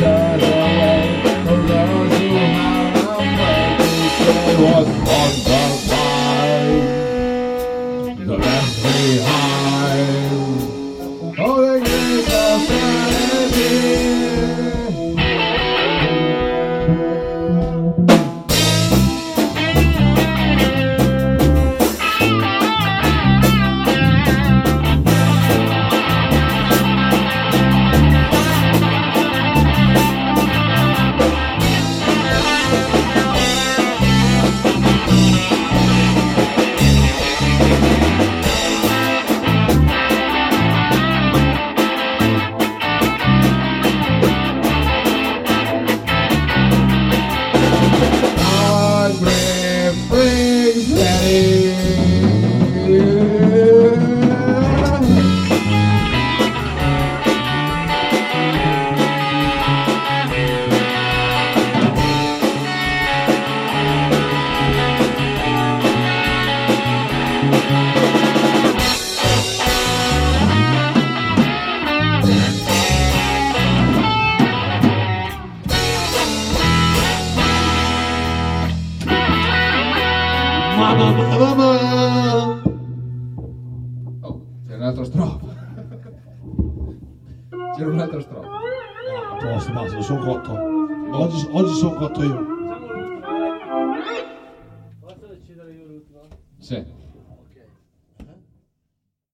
got away Around a was the line The left behind Oh, c'è un'altra strofa. C'era un'altra strofa. No, posto, basta, sono cotto. Oggi, oggi sono cotto io. Posso decidere io l'ultimo? Sì.